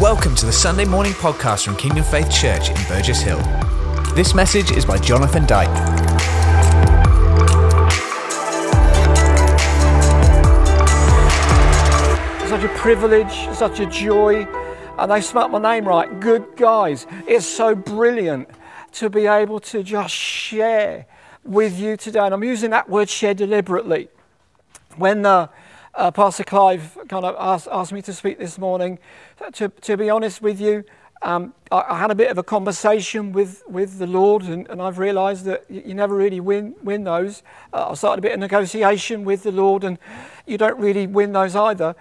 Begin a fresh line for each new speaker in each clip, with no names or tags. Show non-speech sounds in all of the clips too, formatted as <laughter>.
Welcome to the Sunday morning podcast from Kingdom Faith Church in Burgess Hill. This message is by Jonathan Dyke.
Such a privilege, such a joy, and they spelt my name right. Good guys. It's so brilliant to be able to just share with you today. And I'm using that word share deliberately. When uh, uh, Pastor Clive kind of asked, asked, me to speak this morning, to, to be honest with you, um, I, I, had a bit of a conversation with, with the Lord, and, and I've realised that you never really win, win those. Uh, I started a bit of negotiation with the Lord, and you don't really win those either.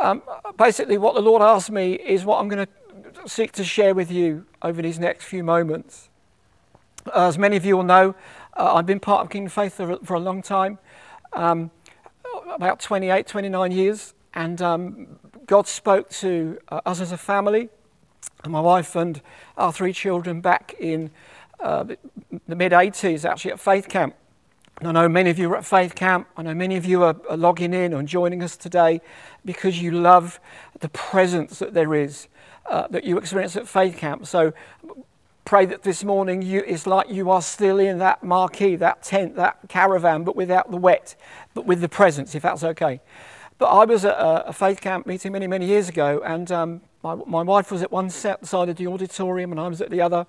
Um, basically, what the Lord asked me is what I'm going to seek to share with you over these next few moments. As many of you will know, uh, I've been part of Kingdom Faith for, for a long time, um, about 28, 29 years, and um, God spoke to uh, us as a family, and my wife and our three children back in uh, the mid 80s, actually at Faith Camp. And I know many of you are at Faith Camp. I know many of you are, are logging in and joining us today because you love the presence that there is, uh, that you experience at Faith Camp. So pray that this morning you, it's like you are still in that marquee, that tent, that caravan, but without the wet, but with the presence, if that's okay. But I was at a, a faith camp meeting many, many years ago, and um, my, my wife was at one side of the auditorium, and I was at the other.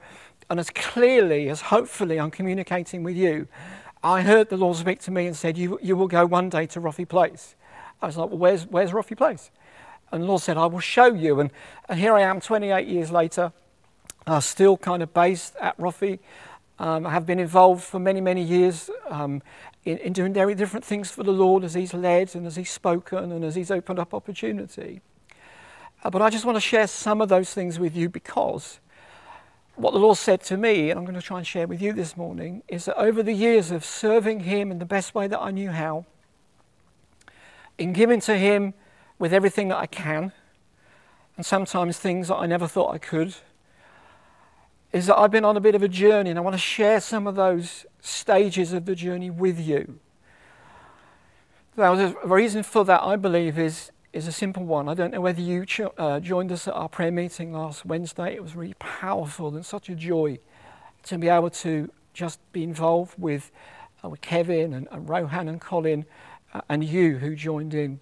And as clearly as hopefully I'm communicating with you, I heard the Lord speak to me and said, You, you will go one day to Roffey Place. I was like, Well, where's, where's Roffey Place? And the Lord said, I will show you. And, and here I am 28 years later are still kind of based at Roffey. Um, have been involved for many, many years um, in, in, doing very different things for the Lord as He's led and as He's spoken and as He's opened up opportunity. Uh, but I just want to share some of those things with you because what the Lord said to me, and I'm going to try and share with you this morning, is that over the years of serving Him in the best way that I knew how, in giving to Him with everything that I can, and sometimes things that I never thought I could is that I've been on a bit of a journey and I want to share some of those stages of the journey with you. Now, the reason for that, I believe, is, is a simple one. I don't know whether you ch- uh, joined us at our prayer meeting last Wednesday. It was really powerful and such a joy to be able to just be involved with, uh, with Kevin and, and, Rohan and Colin uh, and you who joined in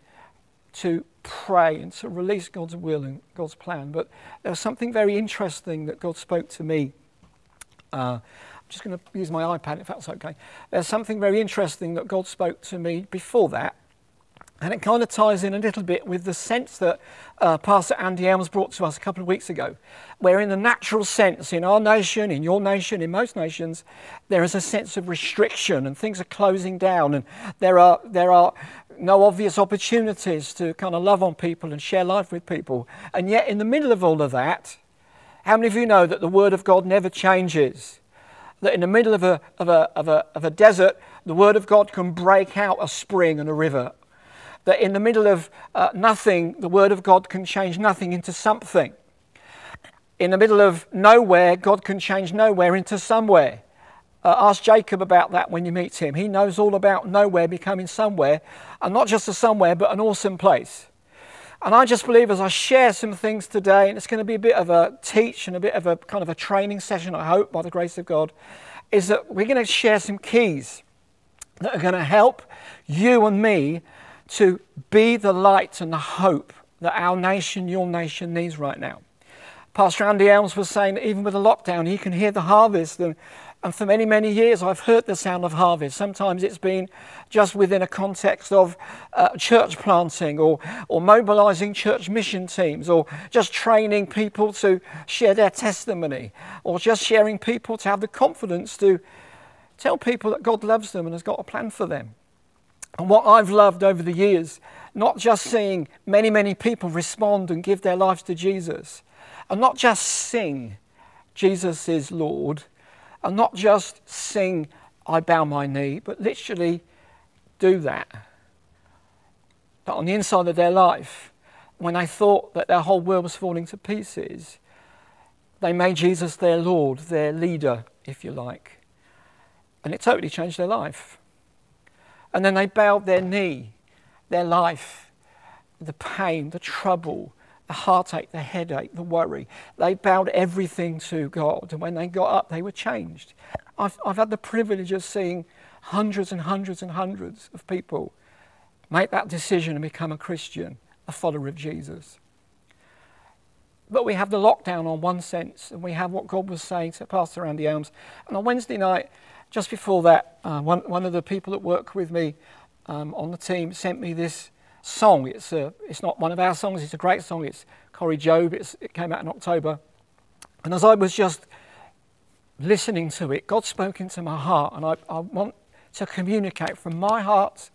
to pray and to release God's will and God's plan. But there was something very interesting that God spoke to me. Uh, I'm just going to use my iPad if that's okay. There's something very interesting that God spoke to me before that. And it kind of ties in a little bit with the sense that uh, Pastor Andy Elms brought to us a couple of weeks ago, where, in the natural sense, in our nation, in your nation, in most nations, there is a sense of restriction and things are closing down, and there are, there are no obvious opportunities to kind of love on people and share life with people. And yet, in the middle of all of that, how many of you know that the Word of God never changes? That in the middle of a, of a, of a, of a desert, the Word of God can break out a spring and a river. That in the middle of uh, nothing, the Word of God can change nothing into something. In the middle of nowhere, God can change nowhere into somewhere. Uh, ask Jacob about that when you meet him. He knows all about nowhere becoming somewhere, and not just a somewhere, but an awesome place. And I just believe as I share some things today, and it's going to be a bit of a teach and a bit of a kind of a training session, I hope, by the grace of God, is that we're going to share some keys that are going to help you and me to be the light and the hope that our nation, your nation, needs right now. Pastor Andy Elms was saying that even with the lockdown, he can hear the harvest and and for many, many years, I've heard the sound of harvest. Sometimes it's been just within a context of uh, church planting or, or mobilizing church mission teams or just training people to share their testimony or just sharing people to have the confidence to tell people that God loves them and has got a plan for them. And what I've loved over the years, not just seeing many, many people respond and give their lives to Jesus, and not just sing, Jesus is Lord and not just sing, I bow my knee, but literally do that. But on the inside of their life, when they thought that their whole world was falling to pieces, they made Jesus their Lord, their leader, if you like. And it totally changed their life. And then they bowed their knee, their life, the pain, the trouble, the heartache, the headache, the worry. They bowed everything to God. And when they got up, they were changed. I've, I've had the privilege of seeing hundreds and hundreds and hundreds of people make that decision and become a Christian, a follower of Jesus. But we have the lockdown on one sense, and we have what God was saying to Pastor Andy Elms. And on Wednesday night, just before that, uh, one, one of the people that work with me um, on the team sent me this song. It's, a, it's not one of our songs, it's a great song. It's Corey Job, it's, it came out in October. And as I was just listening to it, God spoke into my heart, and I, I want to communicate from my heart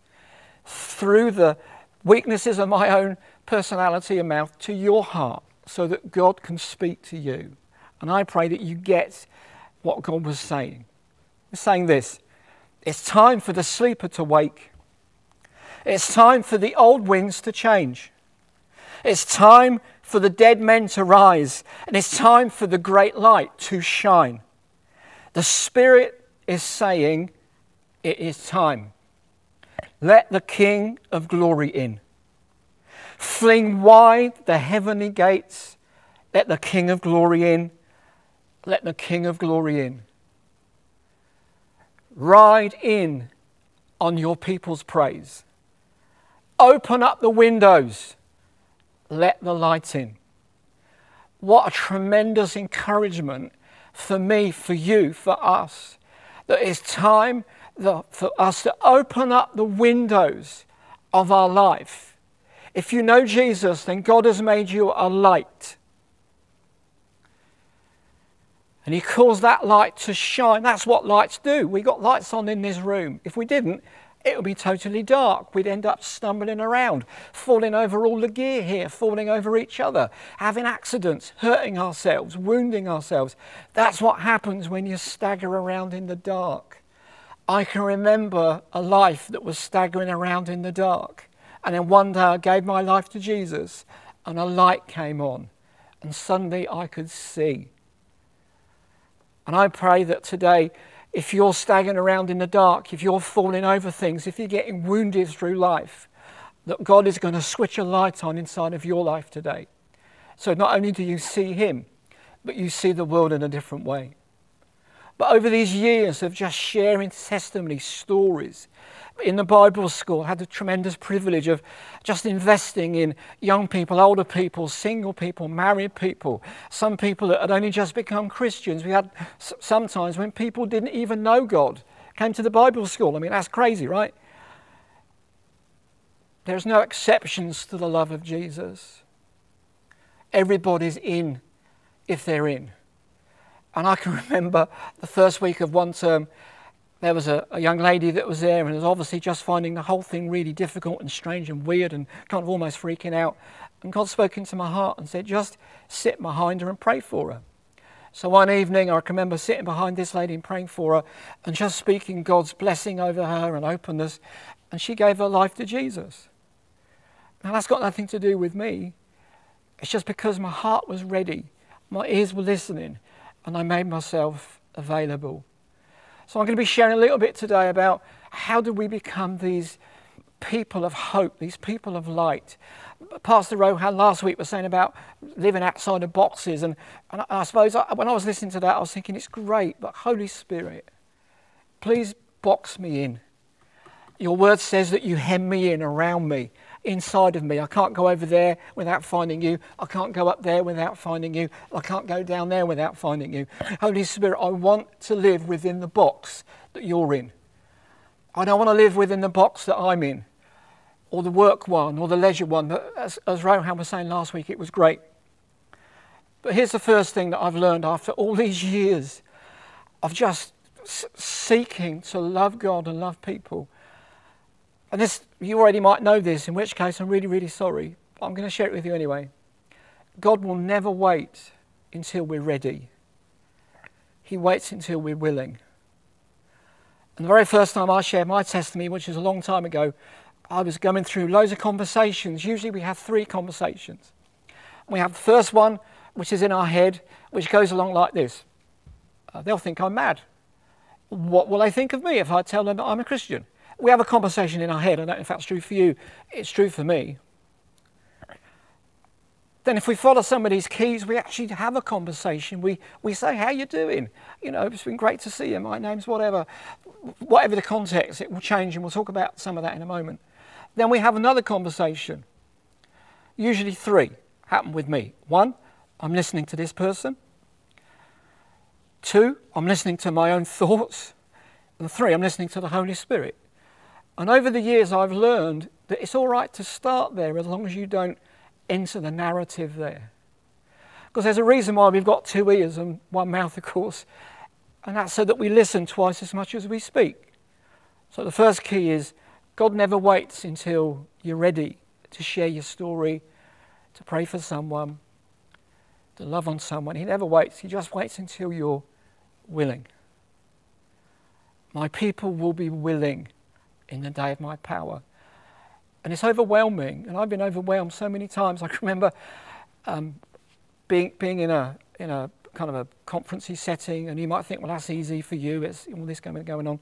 through the weaknesses of my own personality and mouth to your heart so that God can speak to you. And I pray that you get what God was saying. Saying this it's time for the sleeper to wake. It's time for the old winds to change. It's time for the dead men to rise. And it's time for the great light to shine. The Spirit is saying, It is time. Let the King of glory in. Fling wide the heavenly gates. Let the King of glory in. Let the King of glory in. Ride in on your people's praise. Open up the windows. Let the light in. What a tremendous encouragement for me, for you, for us. That it's time for us to open up the windows of our life. If you know Jesus, then God has made you a light. And He calls that light to shine. That's what lights do. We got lights on in this room. If we didn't, it would be totally dark. We'd end up stumbling around, falling over all the gear here, falling over each other, having accidents, hurting ourselves, wounding ourselves. That's what happens when you stagger around in the dark. I can remember a life that was staggering around in the dark. And then one day I gave my life to Jesus, and a light came on, and suddenly I could see. And I pray that today if you're staggering around in the dark, if you're falling over things, if you're getting wounded through life, that God is going to switch a light on inside of your life today. So not only do you see Him, but you see the world in a different way. But over these years of just sharing testimony, stories, in the Bible school, I had the tremendous privilege of just investing in young people, older people, single people, married people, some people that had only just become Christians. We had sometimes when people didn't even know God came to the Bible school. I mean, that's crazy, right? There's no exceptions to the love of Jesus. Everybody's in if they're in. And I can <laughs> remember the first week of one term, there was a, a, young lady that was there and was obviously just finding the whole thing really difficult and strange and weird and kind of almost freaking out. And God spoke into my heart and said, just sit behind her and pray for her. So one evening, I remember sitting behind this lady and praying for her and just speaking God's blessing over her and openness. And she gave her life to Jesus. Now, that's got nothing to do with me. It's just because my heart was ready, my ears were listening, and I made myself available. So I'm going to be sharing a little bit today about how do we become these people of hope, these people of light. Pastor Rohan last week was saying about living outside of boxes, and, and I suppose I, when I was listening to that, I was thinking it's great, but Holy Spirit, please box me in. Your word says that you hem me in around me inside of me. I can't go over there without finding you. I can't go up there without finding you. I can't go down there without finding you. Holy Spirit, I want to live within the box that you're in. I don't want to live within the box that I'm in, or the work one, or the leisure one. But as, as Rohan was saying last week, it was great. But here's the first thing that I've learned after all these years of just seeking to love God and love people and this, you already might know this, in which case I'm really, really sorry. But I'm going to share it with you anyway. God will never wait until we're ready, He waits until we're willing. And the very first time I shared my testimony, which was a long time ago, I was going through loads of conversations. Usually we have three conversations. We have the first one, which is in our head, which goes along like this uh, They'll think I'm mad. What will they think of me if I tell them that I'm a Christian? We have a conversation in our head. I don't know if that's true for you. It's true for me. Then if we follow some of these keys, we actually have a conversation. We, we say, how you doing? You know, it's been great to see you. My name's whatever. Whatever the context, it will change and we'll talk about some of that in a moment. Then we have another conversation. Usually three happen with me. One, I'm listening to this person. Two, I'm listening to my own thoughts. And three, I'm listening to the Holy Spirit. And over the years, I've learned that it's all right to start there as long as you don't enter the narrative there. Because there's a reason why we've got two ears and one mouth, of course, and that's so that we listen twice as much as we speak. So the first key is God never waits until you're ready to share your story, to pray for someone, to love on someone. He never waits, He just waits until you're willing. My people will be willing in the day of my power. And it's overwhelming. And I've been overwhelmed so many times. <laughs> I can remember um, being, being in, a, in a kind of a conferencey setting, and you might think, well, that's easy for you. It's all this going, going on.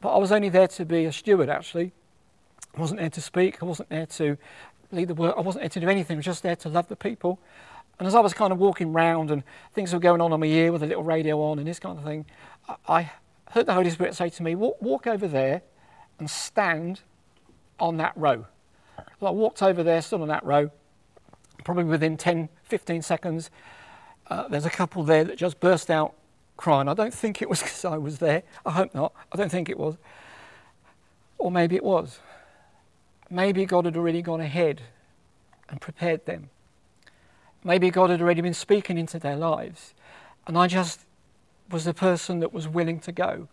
But I was only there to be a steward, actually. I wasn't there to speak. I wasn't there to lead the work. I wasn't there to do anything. I was just there to love the people. And as I was kind of walking round and things were going on on my ear with a little radio on and this kind of thing, I heard the Holy Spirit say to me, walk, walk over there and stand on that row. I walked over there, stood on that row. Probably within 10, 15 seconds, uh, there's a couple there that just burst out crying. I don't think it was <laughs> because I was there. I hope not. I don't think it was. Or maybe it was. Maybe God had already gone ahead and prepared them. Maybe God had already been speaking into their lives. And I just was the person that was willing to go.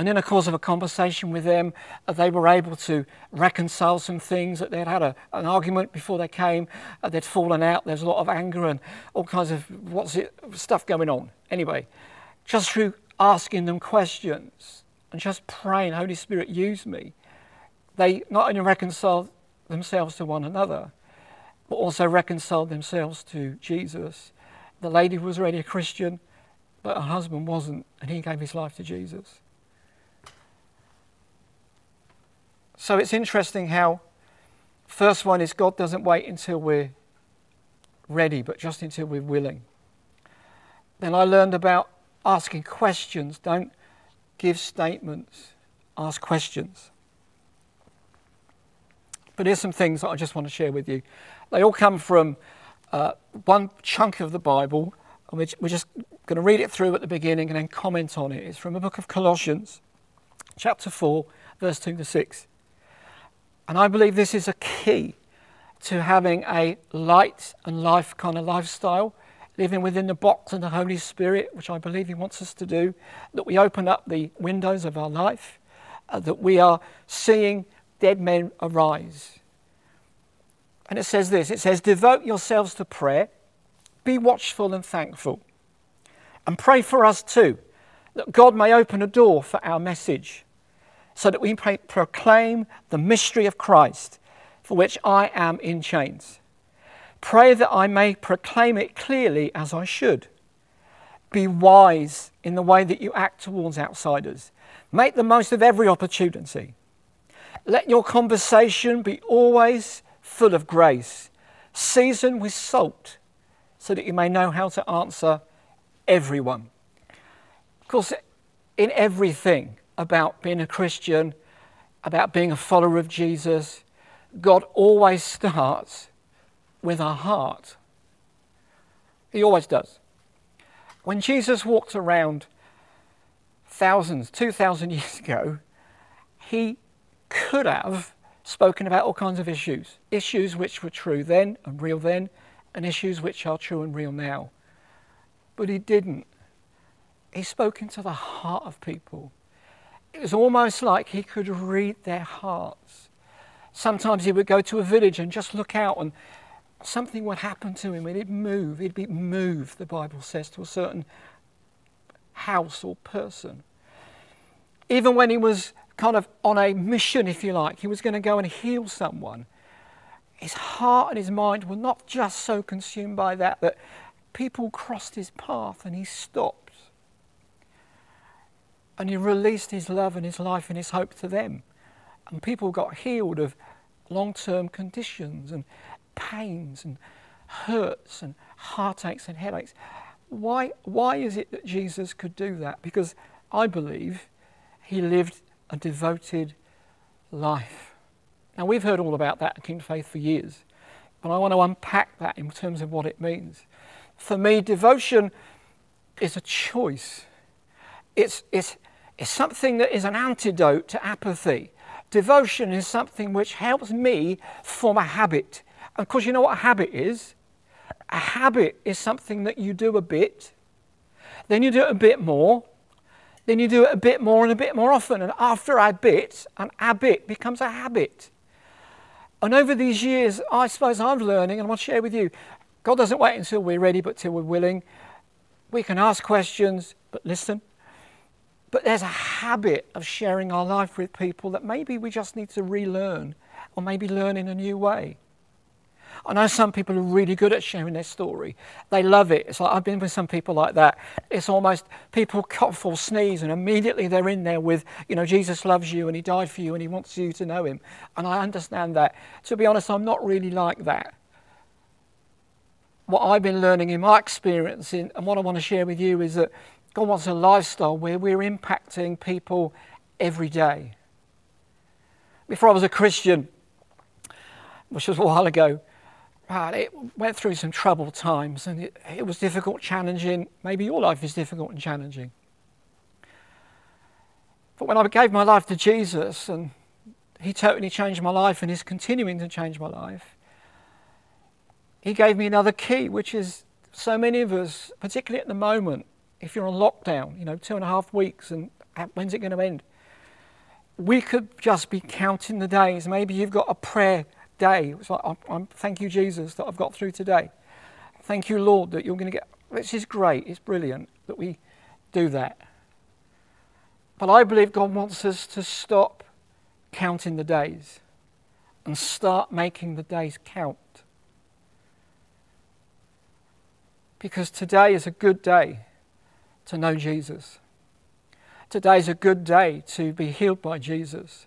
And in the course of a conversation with them, uh, they were able to reconcile some things that they'd had a, an argument before they came, uh, they'd fallen out, there's a lot of anger and all kinds of what's it, stuff going on. Anyway, just through asking them questions and just praying, Holy Spirit, use me, they not only reconciled themselves to one another, but also reconciled themselves to Jesus. The lady was already a Christian, but her husband wasn't, and he gave his life to Jesus. So it's interesting how first one is God doesn't wait until we're ready, but just until we're willing. Then I learned about asking questions. Don't give statements, ask questions. But here's some things that I just want to share with you. They all come from uh, one chunk of the Bible, and we're just going to read it through at the beginning and then comment on it. It's from the book of Colossians, chapter 4, verse 2 to 6. And I believe this is a key to having a light and life kind of lifestyle, living within the box of the Holy Spirit, which I believe He wants us to do, that we open up the windows of our life, uh, that we are seeing dead men arise. And it says this it says, Devote yourselves to prayer, be watchful and thankful, and pray for us too, that God may open a door for our message so that we may proclaim the mystery of Christ, for which I am in chains. Pray that I may proclaim it clearly as I should. Be wise in the way that you act towards outsiders. Make the most of every opportunity. Let your conversation be always full of grace, seasoned with salt, so that you may know how to answer everyone. Of course, in everything, about being a Christian, about being a follower of Jesus, God always starts with our heart. He always does. When Jesus walked around thousands, 2,000 years ago, he could have spoken about all kinds of issues. Issues which were true then and real then, and issues which are true and real now. But he didn't. He spoke into the heart of people it was almost like he could read their hearts. Sometimes he would go to a village and just look out, and something would happen to him, and he'd move. He'd be moved, the Bible says, to a certain house or person. Even when he was kind of on a mission, if you like, he was going to go and heal someone. His heart and his mind were not just so consumed by that that people crossed his path and he stopped and he released his love and his life and his hope to them. And people got healed of long term conditions and pains and hurts and heartaches and headaches. Why, why is it that Jesus could do that? Because I believe he lived a devoted life. Now, we've heard all about that at Kingdom Faith for years, but I want to unpack that in terms of what it means. For me, devotion is a choice, it's, it's, it's something that is an antidote to apathy. Devotion is something which helps me form a habit. Of course, you know what a habit is? A habit is something that you do a bit, then you do it a bit more, then you do it a bit more and a bit more often. And after a bit, an habit becomes a habit. And over these years, I suppose I'm learning, and I want to share with you God doesn't wait until we're ready, but till we're willing. We can ask questions, but listen. But there's a habit of sharing our life with people that maybe we just need to relearn or maybe learn in a new way. I know some people are really good at sharing their story. They love it. It's like I've been with some people like that. It's almost people cough or sneeze and immediately they're in there with, you know, Jesus loves you and he died for you and he wants you to know him. And I understand that. To be honest, I'm not really like that. What I've been learning in my experience in, and what I want to share with you is that God wants a lifestyle where we're impacting people every day. Before I was a Christian, which was a while ago, it went through some troubled times and it, it was difficult, challenging. Maybe your life is difficult and challenging. But when I gave my life to Jesus and He totally changed my life and is continuing to change my life, He gave me another key, which is so many of us, particularly at the moment, if you're on lockdown, you know, two and a half weeks, and when's it going to end? We could just be counting the days. Maybe you've got a prayer day. It's like, I'm, I'm, thank you, Jesus, that I've got through today. Thank you, Lord, that you're going to get. This is great. It's brilliant that we do that. But I believe God wants us to stop counting the days and start making the days count. Because today is a good day to know Jesus. Today is a good day to be healed by Jesus.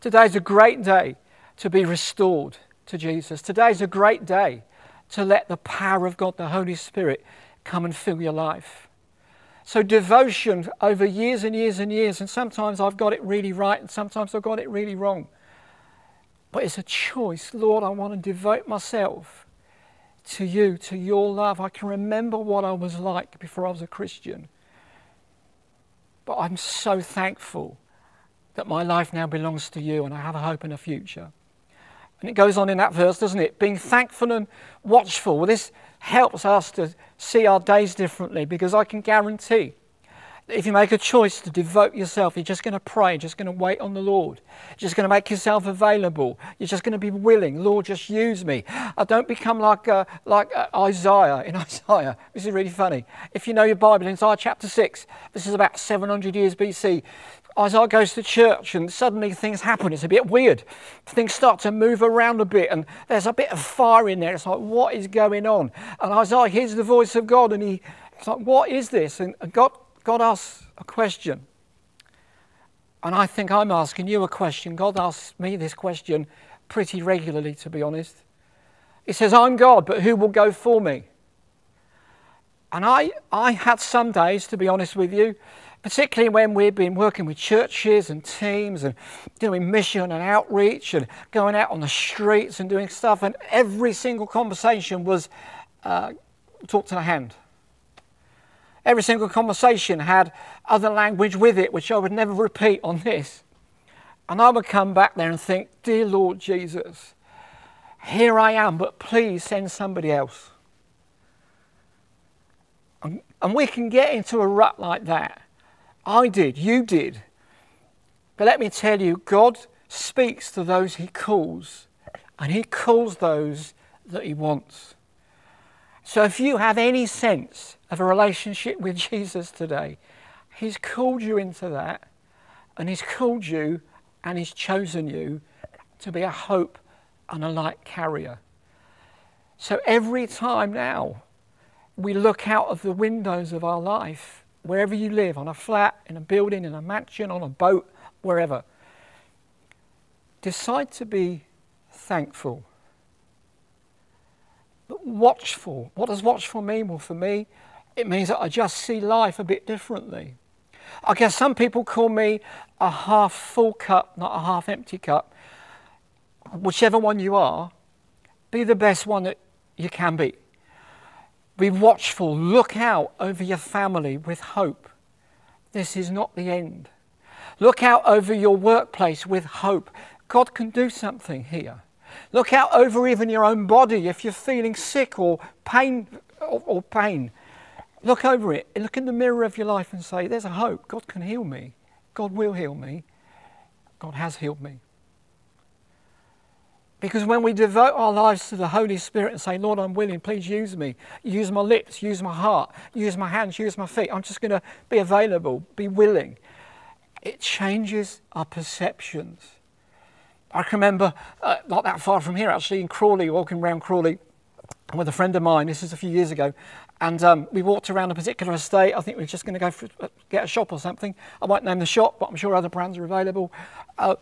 Today is a great day to be restored to Jesus. Today is a great day to let the power of God, the Holy Spirit, come and fill your life. So, devotion over years and years and years, and sometimes I've got it really right and sometimes I've got it really wrong. But it's a choice. Lord, I want to devote myself to you, to your love. I can remember what I was like before I was a Christian. But I'm so thankful that my life now belongs to you and I have a hope and a future. And it goes on in that verse, doesn't it? Being thankful and watchful. Well, this helps us to see our days differently because I can guarantee if you make a choice to devote yourself, you're just going to pray, just going to wait on the Lord, you're just going to make yourself available. You're just going to be willing. Lord, just use me. I don't become like uh, like uh, Isaiah in <laughs> Isaiah. This is really funny. If you know your Bible, in Isaiah chapter six, this is about 700 years BC. Isaiah goes to church and suddenly things happen. It's a bit weird. Things start to move around a bit and there's a bit of fire in there. It's like, what is going on? And Isaiah hears the voice of God and he, it's like, what is this? And God, God asks a question. And I think I'm asking you a question. God asks me this question pretty regularly, to be honest. He says, I'm God, but who will go for me? And I, I had some days, to be honest with you, particularly when we've been working with churches and teams and doing mission and outreach and going out on the streets and doing stuff. And every single conversation was uh, talk to the hand. Every single conversation had other language with it, which I would never repeat on this. And I would come back there and think, Dear Lord Jesus, here I am, but please send somebody else. And, and we can get into a rut like that I did, you did. But let me tell you, God speaks to those he calls, and he calls those that he wants. So if you have any sense of a relationship with Jesus today, he's called you into that, and he's called you and he's chosen you to be a hope and a light carrier. So every time now we look out of the windows of our life, wherever you live, on a flat, in a building, in a mansion, on a boat, wherever. Decide to be thankful. Watchful. What does watchful mean? Well, for me, it means that I just see life a bit differently. I guess some people call me a half full cup, not a half empty cup. Whichever one you are, be the best one that you can be. Be watchful. Look out over your family with hope. This is not the end. Look out over your workplace with hope. God can do something here. Look out over even your own body if you're feeling sick or pain or, or pain. Look over it. Look in the mirror of your life and say, There's a hope. God can heal me. God will heal me. God has healed me. Because when we devote our lives to the Holy Spirit and say, Lord, I'm willing, please use me, use my lips, use my heart, use my hands, use my feet, I'm just going to be available, be willing, it changes our perceptions. I can remember, uh, not that far from here, actually, in Crawley, walking around Crawley with a friend of mine, this is a few years ago, and um, we walked around a particular estate. I think we are just going to go for, uh, get a shop or something. I won't name the shop, but I'm sure other brands are available. Uh,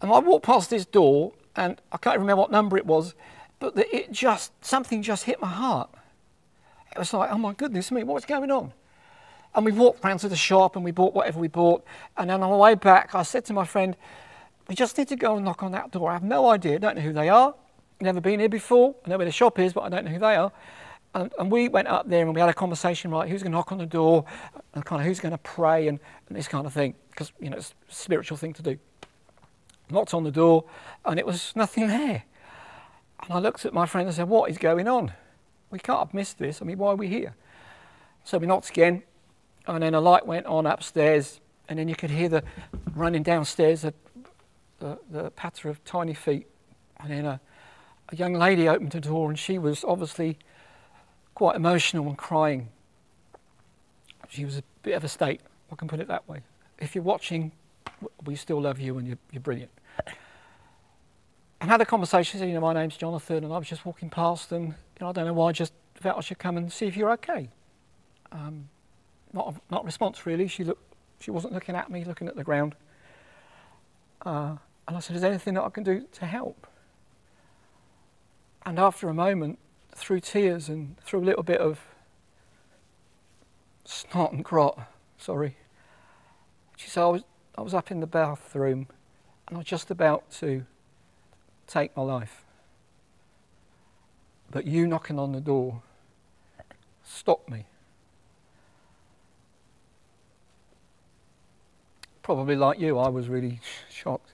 and I walked past this door, and I can't even remember what number it was, but the, it just something just hit my heart. It was like, oh my goodness me, what's going on? And we walked round to the shop and we bought whatever we bought. And then on the way back, I said to my friend, we just need to go and knock on that door. I have no idea, don't know who they are, never been here before. I know where the shop is, but I don't know who they are. And, and, we went up there and we had a conversation, right? Who's going to knock on the door and kind of who's going to pray and, and this kind of thing, because, you know, it's a spiritual thing to do. Knocked on the door and it was nothing there. And I looked at my friend and said, What is going on? We can't have missed this. I mean, why are we here? So we knocked again and then a light went on upstairs and then you could hear the running downstairs, the, the, the patter of tiny feet. And then a, a young lady opened the door and she was obviously quite emotional and crying. She was a bit of a state, I can put it that way. If you're watching, we still love you and you're, you're brilliant. And had a conversation, said, you know, my name's Jonathan, and I was just walking past, and you know, I don't know why, I just felt I should come and see if you're okay. Um, not a, not response really. She looked, she wasn't looking at me, looking at the ground. Uh, and I said, "Is there anything that I can do to help?" And after a moment, through tears and through a little bit of snot and grot, sorry. She said, I was, I was up in the bathroom and I was just about to take my life. But you knocking on the door stopped me. Probably like you, I was really shocked.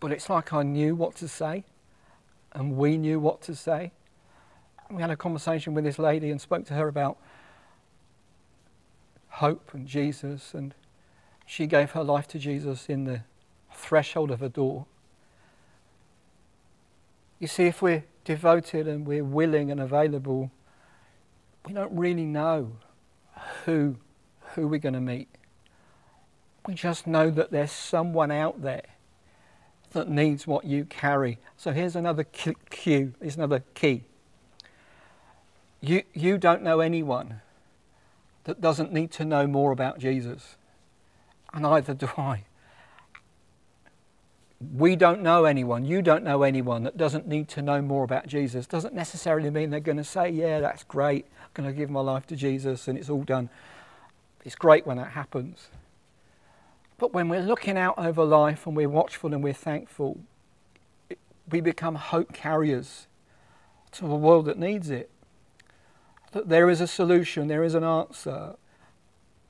But it's like I knew what to say and we knew what to say. We had a conversation with this lady and spoke to her about hope and Jesus, and she gave her life to Jesus in the threshold of a door. You see, if we're devoted and we're willing and available, we don't really know who, who we're going to meet. We just know that there's someone out there that needs what you carry. So here's another cue, here's another key. You, you don't know anyone that doesn't need to know more about Jesus, and neither do I. We don't know anyone, you don't know anyone that doesn't need to know more about Jesus. Doesn't necessarily mean they're going to say, Yeah, that's great, I'm going to give my life to Jesus and it's all done. It's great when that happens. But when we're looking out over life and we're watchful and we're thankful, we become hope carriers to a world that needs it. That there is a solution, there is an answer,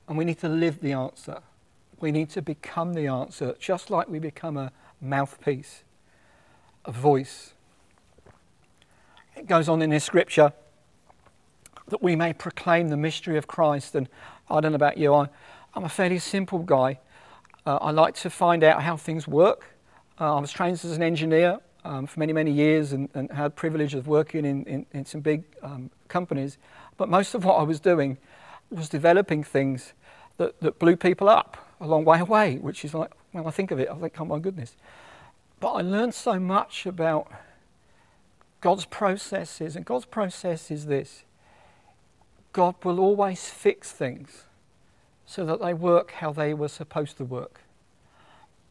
and we need to live the answer. We need to become the answer, just like we become a mouthpiece, a voice. It goes on in this scripture that we may proclaim the mystery of Christ. And I don't know about you, I, I'm a fairly simple guy. Uh, I like to find out how things work. Uh, I was trained as an engineer um, for many, many years and, and, had privilege of working in, in, in some big um, companies. But most of what I was doing was developing things that, that blew people up a long way away, which is like, when I think of it, I think, oh my goodness. But I learned so much about God's processes, and God's process is this God will always fix things so that they work how they were supposed to work.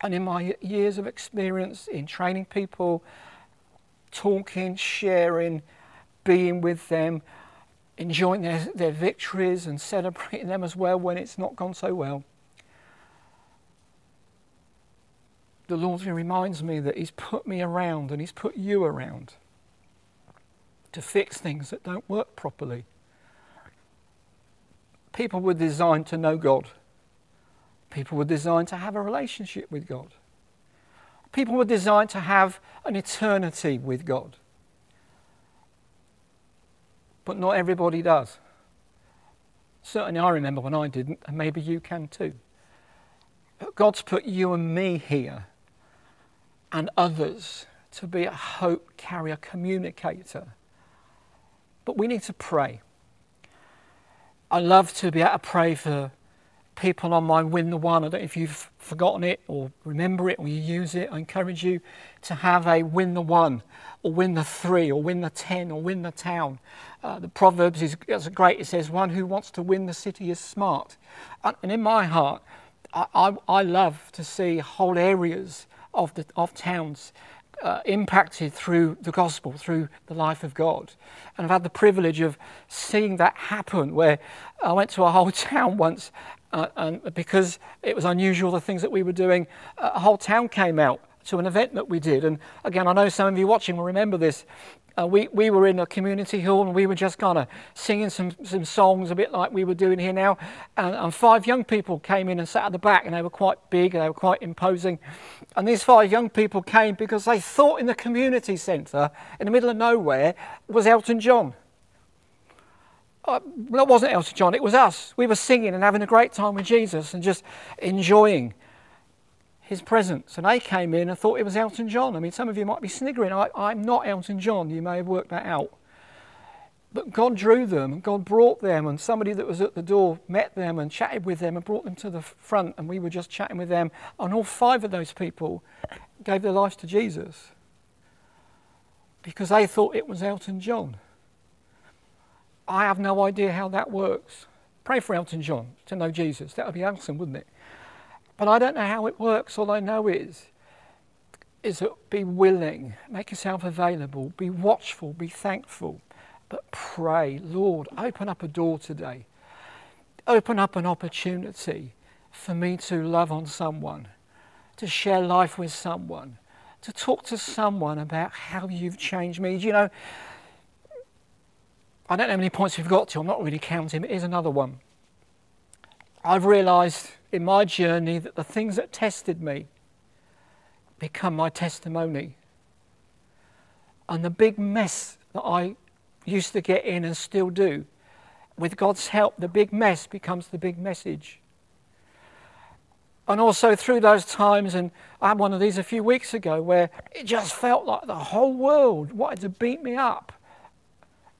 And in my years of experience in training people, talking, sharing, being with them, enjoying their, their victories and celebrating them as well when it's not gone so well. The Lord reminds me that He's put me around and He's put you around to fix things that don't work properly. People were designed to know God. People were designed to have a relationship with God. People were designed to have an eternity with God. But not everybody does. Certainly, I remember when I didn't, and maybe you can too. But God's put you and me here and others to be a hope carrier, communicator. But we need to pray. I love to be able to pray for people on my Win the One. I don't know if you've forgotten it or remember it or you use it. I encourage you to have a Win the One or Win the Three or Win the Ten or Win the Town. Uh, the Proverbs is, great. It says, One who wants to win the city is smart. And in my heart, I, I, I love to see whole areas of, the, of towns uh, impacted through the gospel, through the life of God. And I've had the privilege of seeing that happen where I went to a whole <laughs> town once uh, and because it was unusual the things that we were doing, a whole town came out to an event that we did. And again, I know some of you watching will remember this. Uh, we, we were in a community hall and we were just kind of singing some, some songs, a bit like we were doing here now. And, and five young people came in and sat at the back, and they were quite big, and they were quite imposing. And these five young people came because they thought in the community centre, in the middle of nowhere, was Elton John. Uh, well, it wasn't Elton John, it was us. We were singing and having a great time with Jesus and just enjoying his presence. And they came in and thought it was Elton John. I mean, some of you might be sniggering. I, I'm not Elton John. You may have worked that out. But God drew them, and God brought them, and somebody that was at the door met them and chatted with them and brought them to the front, and we were just chatting with them. And all five of those people gave their lives to Jesus because they thought it was Elton John. I have no idea how that works. Pray for Elton John to know Jesus. That would be awesome, wouldn't it? But I don't know how it works. All I know is, is that be willing, make yourself available, be watchful, be thankful, but pray, Lord, open up a door today. Open up an opportunity for me to love on someone, to share life with someone, to talk to someone about how you've changed me. You know, I don't know how many points we've got to, I'm not really counting, but here's another one. I've realised in my journey that the things that tested me become my testimony. And the big mess that I used to get in and still do, with God's help, the big mess becomes the big message. And also through those times, and I had one of these a few weeks ago where it just felt like the whole world wanted to beat me up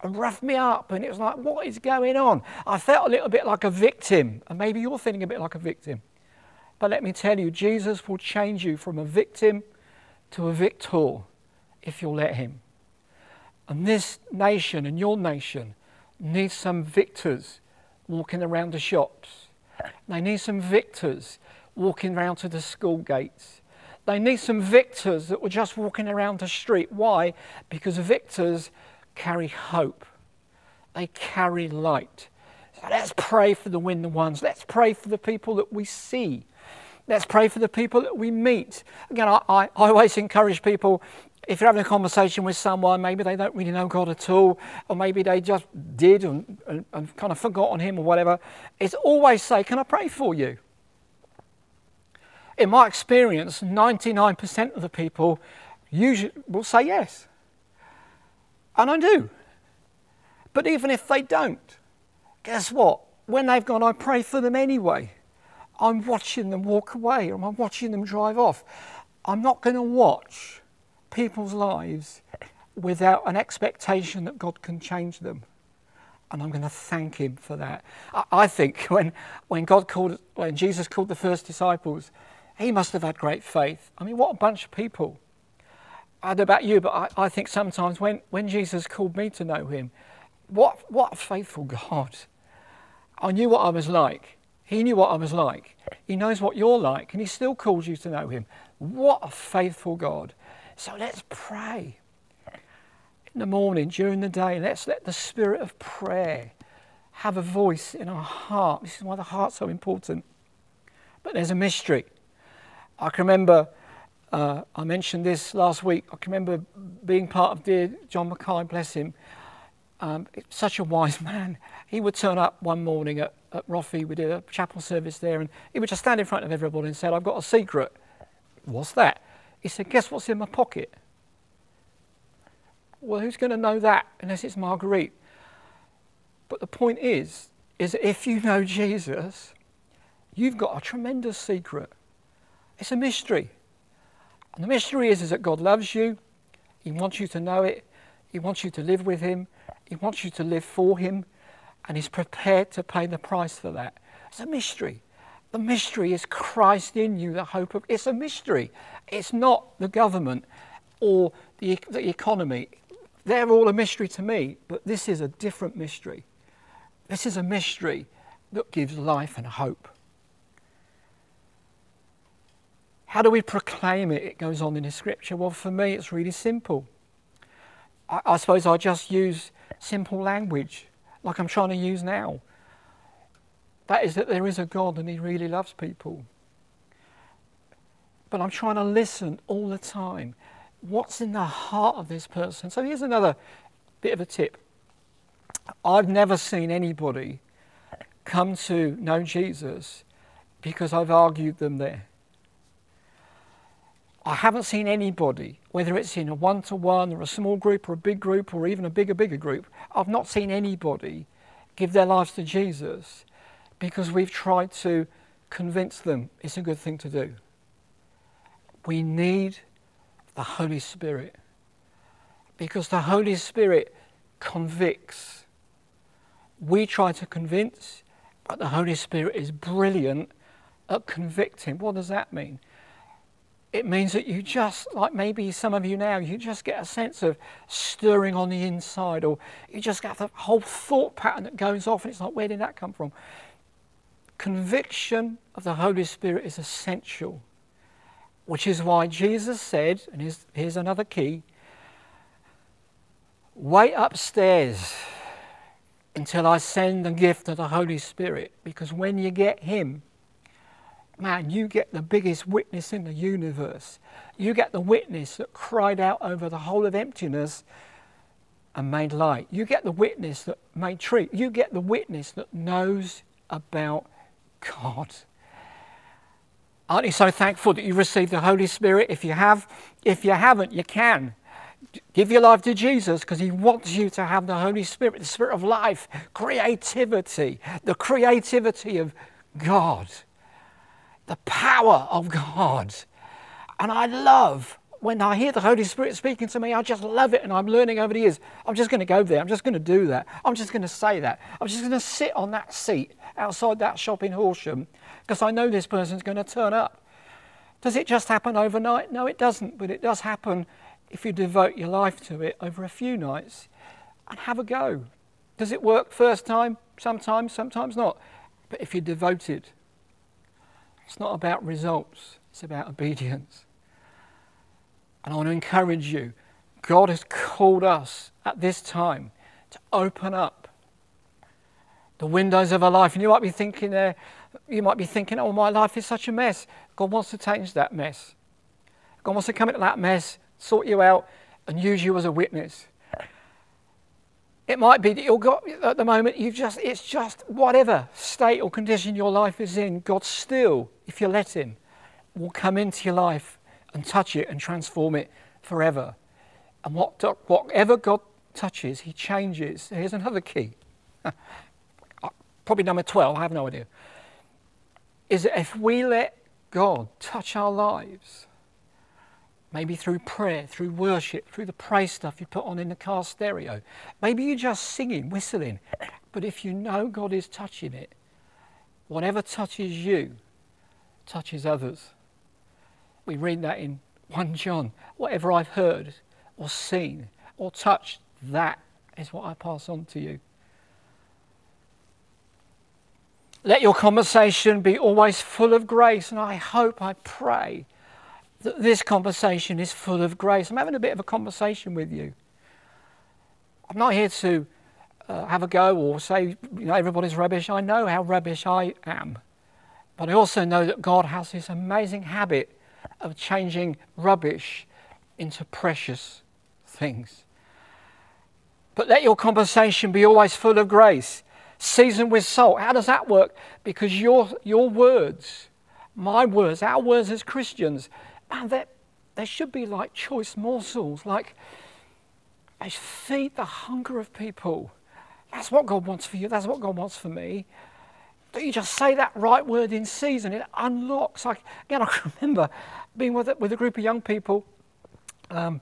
and roughed me up. And it was like, what is going on? I felt a little bit like a victim. And maybe you're feeling a bit like a victim. But let me tell you, Jesus will change you from a victim to a victor if you'll let Him. And this nation and your nation needs some victors walking around the shops. They need some victors walking around to the school gates. They need some victors that were just walking around the street. Why? Because victors carry hope, they carry light. So let's pray for the win the ones. Let's pray for the people that we see. Let's pray for the people that we meet. Again, I, I, I always encourage people if you're having a conversation with someone, maybe they don't really know God at all, or maybe they just did and, and, and kind of forgotten Him or whatever, it's always say, Can I pray for you? In my experience, 99% of the people usually will say yes. And I do. But even if they don't, guess what? When they've gone, I pray for them anyway. I'm watching them walk away or I'm watching them drive off. I'm not going to watch people's lives without an expectation that God can change them. And I'm going to thank Him for that. I think <laughs> when, when God called, when Jesus called the first disciples, He must have had great faith. I mean, what a bunch of people. I don't know about you, but I, I think sometimes when, when Jesus called me to know him, what, what a faithful God. I knew what I was like. He knew what I was like. He knows what you're like, and he still calls you to know him. What a faithful God. So let's pray. in the morning, during the day, let's let the spirit of prayer have a voice in our heart. This is why the heart's so important. But there's a mystery. I can remember, uh, I mentioned this last week, I can remember being part of dear John Mackay, bless him. Um, such a wise <laughs> man. He would turn up one morning at, at Roffey, we did a chapel service there, and he would just stand in front of everybody and say, I've got a secret. What's that? He said, Guess what's in my pocket? Well, who's going to know that unless it's Marguerite? But the point is, is that if you know Jesus, you've got a tremendous secret. It's a mystery. And the mystery is, is that God loves you. He wants you to know it. He wants you to live with Him. He wants you to live for Him. And He's prepared to pay the price for that. It's a mystery. The mystery is Christ in you, the hope of. It's a mystery. It's not the government or the, the economy. They're all a mystery to me, but this is a different mystery. This is a mystery that gives life and hope. How do we proclaim it? It goes on in the scripture. Well, for me, it's really simple. I, I suppose I just use simple language like I'm trying to use now. That is, that there is a God and He really loves people. But I'm trying to listen all the time what's in the heart of this person. So here's another bit of a tip. I've never seen anybody come to know Jesus because I've argued them there. I haven't seen anybody, whether it's in a one to one or a small group or a big group or even a bigger, bigger group, I've not seen anybody give their lives to Jesus because we've tried to convince them it's a good thing to do. We need the Holy Spirit. Because the Holy Spirit convicts. We try to convince, but the Holy Spirit is brilliant at convicting. What does that mean? It means that you just, like maybe some of you now, you just get a sense of stirring on the inside, or you just get the whole thought pattern that goes off, and it's like, where did that come from? Conviction of the Holy Spirit is essential which is why Jesus said, and here's, here's another key wait upstairs until I send the gift of the Holy Spirit, because when you get Him, man, you get the biggest witness in the universe. You get the witness that cried out over the whole of emptiness and made light. You get the witness that made tree. You get the witness that knows about God. Aren't you so thankful that you received the Holy Spirit? If you have, if you haven't, you can. Give your life to Jesus because He wants you to have the Holy Spirit, the Spirit of life, creativity, the creativity of God, the power of God. And I love when I hear the Holy Spirit speaking to me, I just love it and I'm learning over the years. I'm just going to go there. I'm just going to do that. I'm just going to say that. I'm just going to sit on that seat outside that shop in Horsham because I know this person's going to turn up. Does it just happen overnight? No, it doesn't, but it does happen if you devote your life to it over a few nights and have a go. Does it work first time? Sometimes, sometimes not. But if you're devoted, it's not about results, it's about obedience. And I want to encourage you God has called us at this time to open up the windows of our life. And you might be thinking there, you might be thinking, oh, my life is such a mess. God wants to change that mess. God wants to come into that mess, sort you out, and use you as a witness. It might be that you've got at the moment you've just it's just whatever state or condition your life is in, God still, if you let him, will come into your life and touch it and transform it forever. And what, whatever God touches, he changes. Here's another key. <laughs> Uh, probably number 12, I have no idea is that if we let God touch our lives, maybe through prayer, through worship, through the praise stuff you put on in the car stereo, maybe you're just singing, whistling, but if you know God is touching it, whatever touches you touches others. We read that in 1 John. Whatever I've heard or seen or touched, that is what I pass on to you. Let your conversation be always full of grace. And I hope, I pray that this conversation is full of grace. I'm having a bit of a conversation with you. I'm not here to uh, have a go or say, you know, everybody's rubbish. I know how rubbish I am. But I also know that God has this amazing habit of changing rubbish into precious things. But let your conversation be always full of grace, seasoned with salt. How does that work? Because your, your words, my words, our words as Christians, man, they should be like choice morsels, like they feed the hunger of people. That's what God wants for you. That's what God wants for me. That you just say that right word in season, it unlocks. Like again, <laughs> I can remember being with, with a group of young people, um,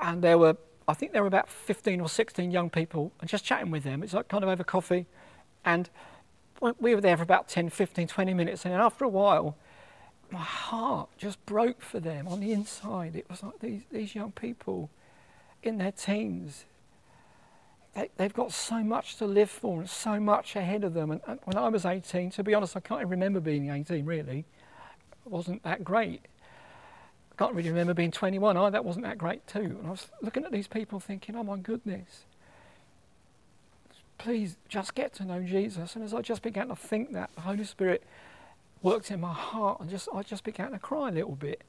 and there were, I think there were about 15 or 16 young people, and just chatting with them. It's like kind of over coffee, and we were there for about 10, 15, 20 minutes, and then after a while, my heart just broke for them on the inside. It was like these, these young people in their teens they, have got so much to live for and so much ahead of them. And, and, when I was 18, to be honest, I can't even remember being 18 really. It wasn't that great. I can't really remember being 21 either. That wasn't that great too. And I was looking at these people thinking, oh my goodness, please just get to know Jesus. And as I just began to think that, the Holy Spirit worked in my heart and just I just began to cry a little bit.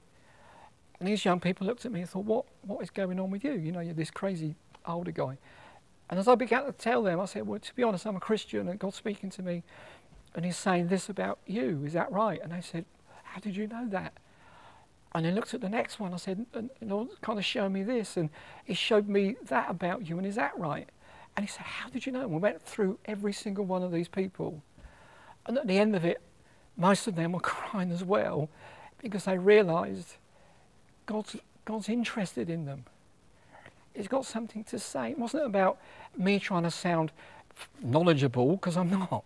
And these young people looked at me and thought, what, what is going on with you? You know, you're this crazy older guy. And as I began to tell them, I said, Well, to be honest, I'm a Christian and God's speaking to me and He's saying this about you. Is that right? And they said, How did you know that? And then looked at the next one. I said, and, and kind of show me this. And he showed me that about you. And is that right? And he said, How did you know? And we went through every single one of these people. And at the end of it, most of them were <laughs> crying as well because they realized God's, God's interested in them. He's got something to say. It wasn't about me trying to sound knowledgeable, because I'm not.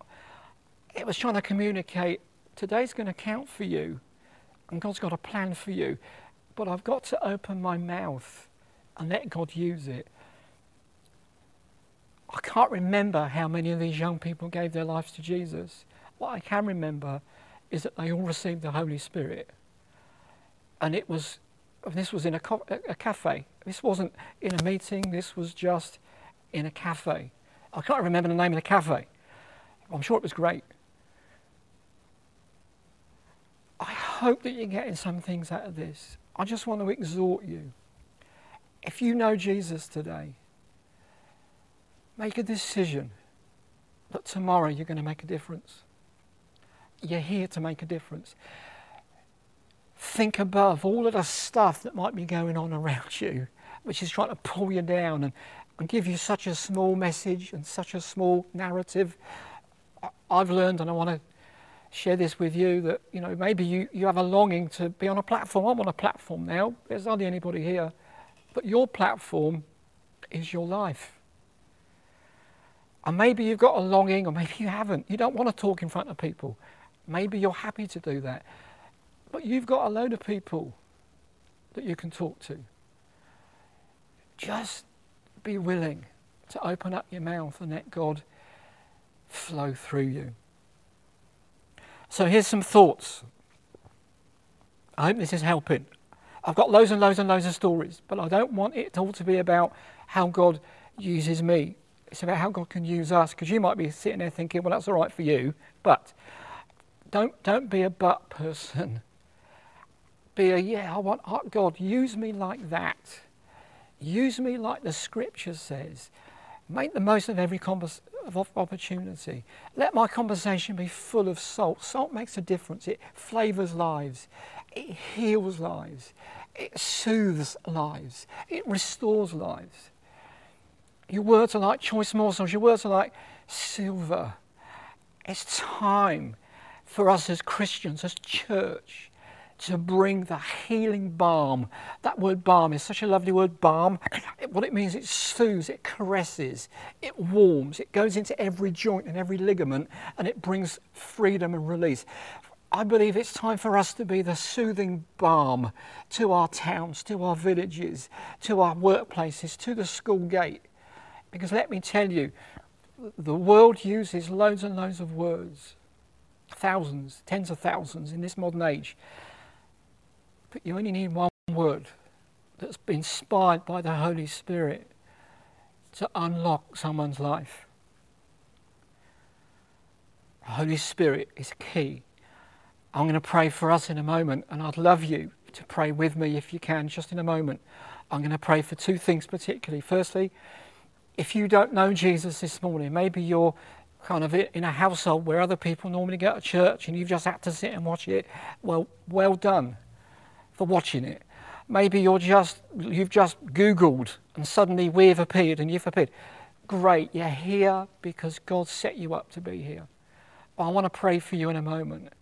It was trying to communicate today's going to count for you, and God's got a plan for you. But I've got to open my mouth and let God use it. I can't remember how many of these young people gave their lives to Jesus. What I can remember is that they all received the Holy Spirit. And it was, this was in a, a cafe. This wasn't in a meeting. This was just in a cafe. I can't remember the name of the cafe. I'm sure it was great. I hope that you're getting some things out of this. I just want to exhort you. If you know Jesus today, make a decision that tomorrow you're going to make a difference. You're here to make a difference. Think above all of the stuff that might be going on around you, which is trying to pull you down and, and give you such a small message and such a small narrative. I've learned, and I want to share this with you, that you know maybe you, you have a longing to be on a platform. I'm on a platform now. There's hardly anybody here, but your platform is your life. And maybe you've got a longing, or maybe you haven't. You don't want to talk in front of people. Maybe you're happy to do that. But you've got a load of people that you can talk to. Just be willing to open up your mouth and let God flow through you. So here's some thoughts. I hope this is helping. I've got loads and loads and loads of stories, but I don't want it all to be about how God uses me. It's about how God can use us, because you might be sitting there thinking, well, that's all right for you, but don't, don't be a but person. Be a, yeah, I want oh, God, use me like that. Use me like the scripture says. Make the most of every convers- of opportunity. Let my conversation be full of salt. Salt makes a difference. It flavors lives. It heals lives. It soothes lives. It restores lives. Your words are like choice morsels. Your words are like silver. It's time for us as Christians, as church, to bring the healing balm. That word balm is such a lovely word, balm. What it means, it soothes, it caresses, it warms, it goes into every joint and every ligament, and it brings freedom and release. I believe it's time for us to be the soothing balm to our towns, to our villages, to our workplaces, to the school gate. Because let me tell you, the world uses loads and loads of words, thousands, tens of thousands in this modern age but you only need one word that's been inspired by the Holy Spirit to unlock someone's life. The Holy Spirit is key. I'm going to pray for us in a moment, and I'd love you to pray with me if you can, just in a moment. I'm going to pray for two things particularly. Firstly, if you don't know Jesus this morning, maybe you're kind of in a household where other people normally go to church and you've just had to sit and watch it. Well, well done for watching it. Maybe you're just you've just Googled and suddenly we've appeared and you've appeared. Great, you're here because God set you up to be here. I want to pray for you in a moment.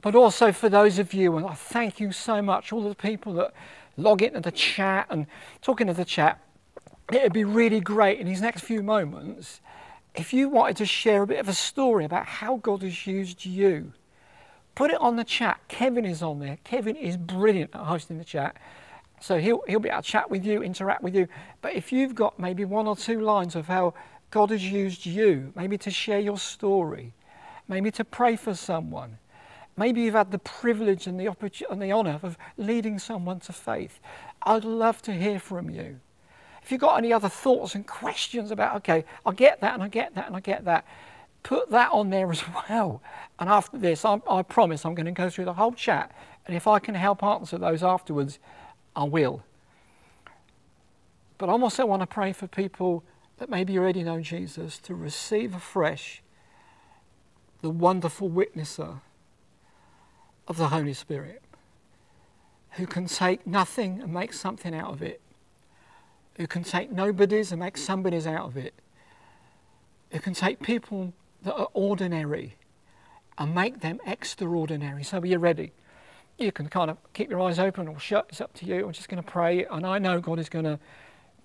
But also for those of you, and I thank you so much, all the people that log into the chat and talking to the chat. It'd be really great in these next few moments if you wanted to share a bit of a story about how God has used you. Put it on the chat. Kevin is on there. Kevin is brilliant at hosting the chat. So he'll, he'll be able to chat with you, interact with you. But if you've got maybe one or two lines of how God has used you, maybe to share your story, maybe to pray for someone. Maybe you've had the privilege and the, opportunity and the honour of leading someone to faith. I'd love to hear from you. If you've got any other thoughts and questions about, okay, I get that and I get that and I get that, put that on there as <laughs> well. And after this, I, I promise I'm going to go through the whole chat. And if I can help answer those afterwards, I will. But I also want to pray for people that maybe already know Jesus to receive afresh the wonderful witnesser of the Holy Spirit, who can take nothing and make something out of it, who can take nobodies and make somebodies out of it, who can take people that are ordinary and make them extraordinary. So, are you ready? You can kind of keep your eyes open or shut. It's up to you. I'm just going to pray, and I know God is going to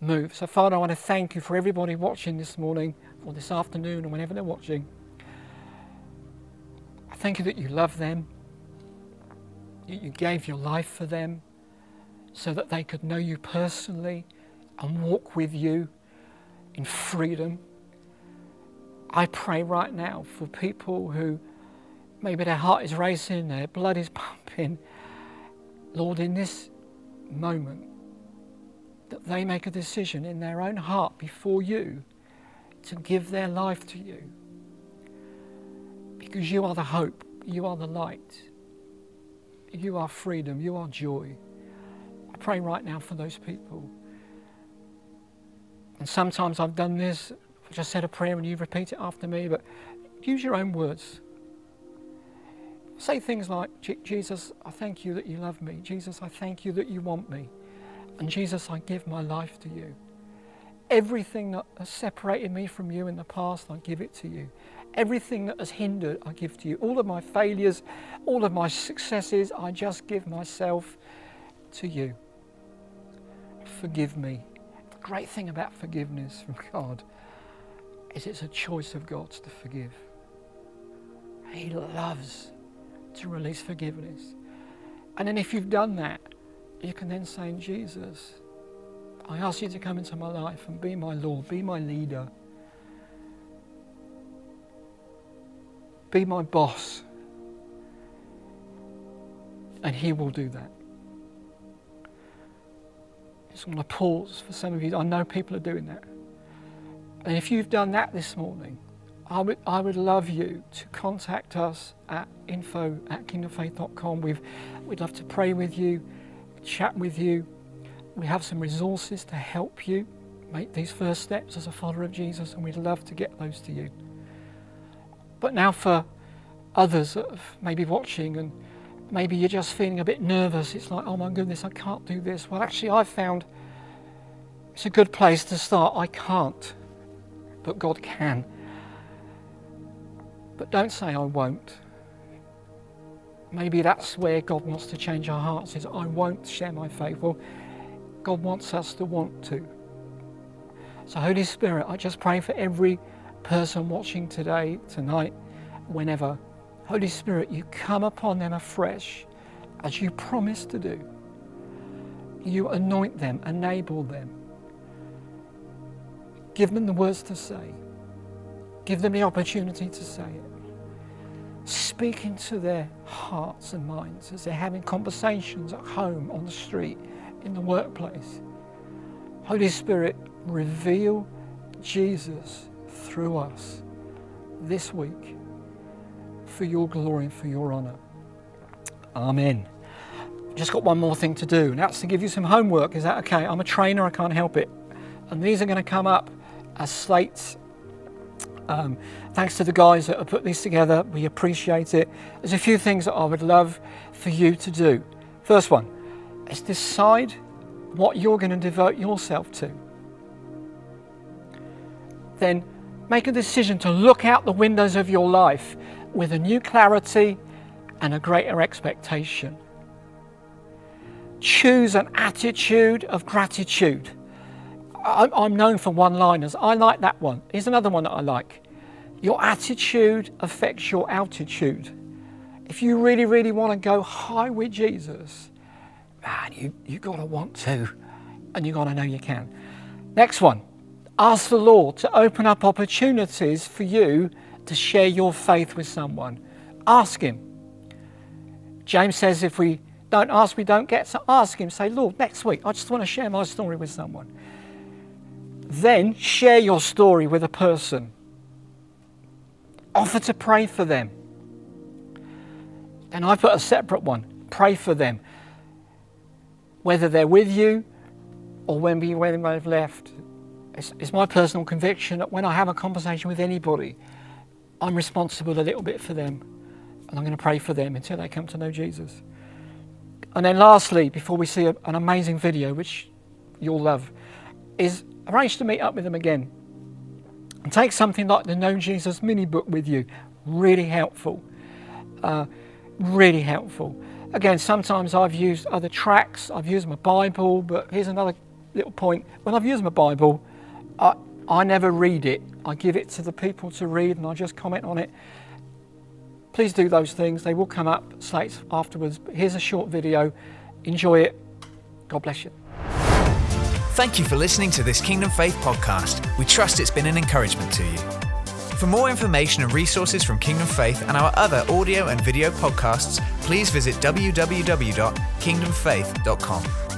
move. So, Father, I want to thank you for everybody watching this morning or this afternoon or whenever they're watching. I thank you that you love them. You gave your life for them so that they could know you personally and walk with you in freedom. I pray right now for people who maybe their heart is racing, their blood is pumping. Lord, in this moment, that they make a decision in their own heart before you to give their life to you. Because you are the hope, you are the light, you are freedom, you are joy. I pray right now for those people. And sometimes I've done this, I just said a prayer and you repeat it after me, but use your own words. Say things like, Jesus, I thank you that you love me. Jesus, I thank you that you want me. And Jesus, I give my life to you. Everything that has separated me from you in the past, I give it to you. Everything that has hindered, I give to you. All of my failures, all of my successes, I just give myself to you. Forgive me. Great thing about forgiveness from <laughs> God is it's a choice of God's to forgive. He loves to release forgiveness. And then if you've done that, you can then say, Jesus, I ask you to come into my life and be my Lord, be my leader. Be my boss. And He will do that. I just want to pause for some of you. I know people are doing that. And if you've done that this morning, I would, I would love you to contact us at info at kingdomfaith.com. We've, we'd love to pray with you, chat with you. We have some resources to help you make these first steps as a follower of Jesus, and we'd love to get those to you. But now for others that have maybe watching and maybe you're just feeling a bit nervous. It's like, oh my goodness, I can't do this. Well, actually, I've found it's a good place to start. I can't, but God can. But don't say, I won't. Maybe that's where God wants to change our hearts is I won't share my faith. Well, God wants us to want to. So, Holy Spirit, I just pray for every person watching today, tonight, whenever. Holy Spirit, you come upon them afresh as you promised to do. You anoint them, enable them. Give them the words to say. Give them the opportunity to say it. Speak into their hearts and minds as they're having conversations at home, on the street, in the workplace. Holy Spirit, reveal Jesus through us this week for your glory and for your honour. Amen. Just got one more thing to do, and that's to give you some homework. Is that okay? I'm a trainer, I can't help it. And these are going to come up as slates. Um, thanks to the guys that have put these together, we appreciate it. There's a few things that I would love for you to do. First one is decide what you're going to devote yourself to. Then make a decision to look out the windows of your life with a new clarity and a greater expectation. Choose an attitude of gratitude. I'm known for one liners. I like that one. Here's another one that I like. Your attitude affects your altitude. If you really, really want to go high with Jesus, man, you, you got to want to, and you've got to know you can. Next one ask the Lord to open up opportunities for you to share your faith with someone. Ask Him. James says if we don't ask, we don't get. So ask Him, say, Lord, next week, I just want to share my story with someone. Then share your story with a person. Offer to pray for them. And I put a separate one pray for them. Whether they're with you or when, we, when they've left. It's, it's my personal conviction that when I have a conversation with anybody, I'm responsible a little bit for them. And I'm going to pray for them until they come to know Jesus. And then, lastly, before we see a, an amazing video, which you'll love, is arrange to meet up with them again. And take something like the Know Jesus mini book with you. Really helpful. Uh, really helpful. Again, sometimes I've used other tracks, I've used my Bible, but here's another little point. When I've used my Bible, I, I never read it. I give it to the people to read and I just comment on it. Please do those things. They will come up slates afterwards. But here's a short video. Enjoy it. God bless you.
Thank you for listening to this Kingdom Faith podcast. We trust it's been an encouragement to you. For more information and resources from Kingdom Faith and our other audio and video podcasts, please visit www.kingdomfaith.com.